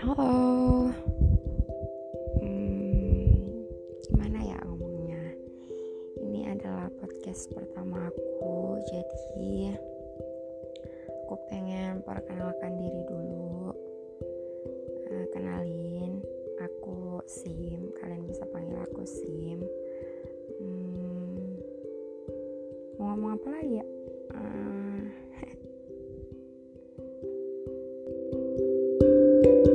halo. Hmm, gimana ya ngomongnya? Ini adalah podcast pertama aku jadi aku pengen perkenalkan diri dulu. Eh, kenalin aku Sim. Kalian bisa panggil aku Sim. Hmm, mau ngomong apa lagi ya? Uh,